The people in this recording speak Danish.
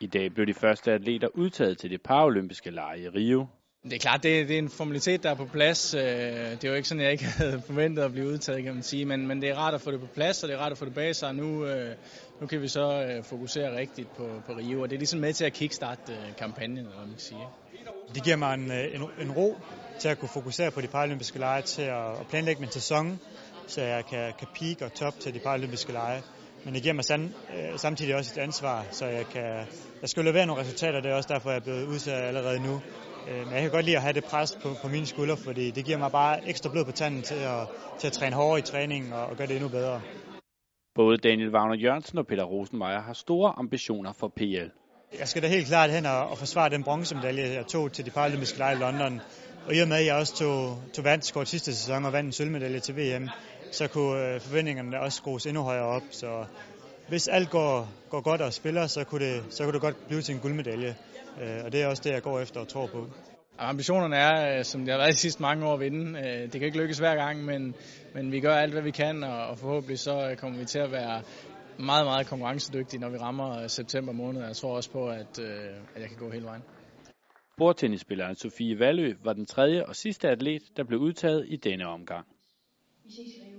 I dag blev de første atleter udtaget til det paralympiske lege i Rio. Det er klart, det er, det er en formalitet, der er på plads. Øh, det er jo ikke sådan, jeg ikke havde forventet at blive udtaget, kan man sige. Men, men det er rart at få det på plads, og det er rart at få det bag sig. Nu, øh, nu kan vi så øh, fokusere rigtigt på, på Rio, og det er ligesom med til at kickstarte kampagnen, eller man kan sige. Det giver mig en, en, en ro til at kunne fokusere på de paralympiske lege, til at, at planlægge min sæson, så jeg kan, kan peak og top til de paralympiske lege. Men det giver mig sand, øh, samtidig også et ansvar, så jeg kan jeg skal levere nogle resultater. Det er også derfor, jeg er blevet udtaget allerede nu. Øh, men jeg kan godt lide at have det pres på, på mine skuldre, fordi det giver mig bare ekstra blod på tanden til at, til at træne hårdere i træningen og, og gøre det endnu bedre. Både Daniel Wagner Jørgensen og Peter Rosenmeier har store ambitioner for PL. Jeg skal da helt klart hen og, og forsvare den bronzemedalje, jeg tog til de paralympiske lege i London. Og i og med, at jeg også tog, tog verdenskort sidste sæson og vandt en sølvmedalje til VM, så kunne øh, forventningerne også skrues endnu højere op. Så hvis alt går, går godt og spiller, så kunne, det, så kunne det godt blive til en guldmedalje. Øh, og det er også det, jeg går efter og tror på. Ambitionerne er, øh, som det har været de sidste mange år, at vinde. Det kan ikke lykkes hver gang, men, men vi gør alt, hvad vi kan, og forhåbentlig så kommer vi til at være meget, meget konkurrencedygtige, når vi rammer september måned. Jeg tror også på, at, at jeg kan gå hele vejen. Bordtennisspilleren Sofie Valø var den tredje og sidste atlet, der blev udtaget i denne omgang. Vi ses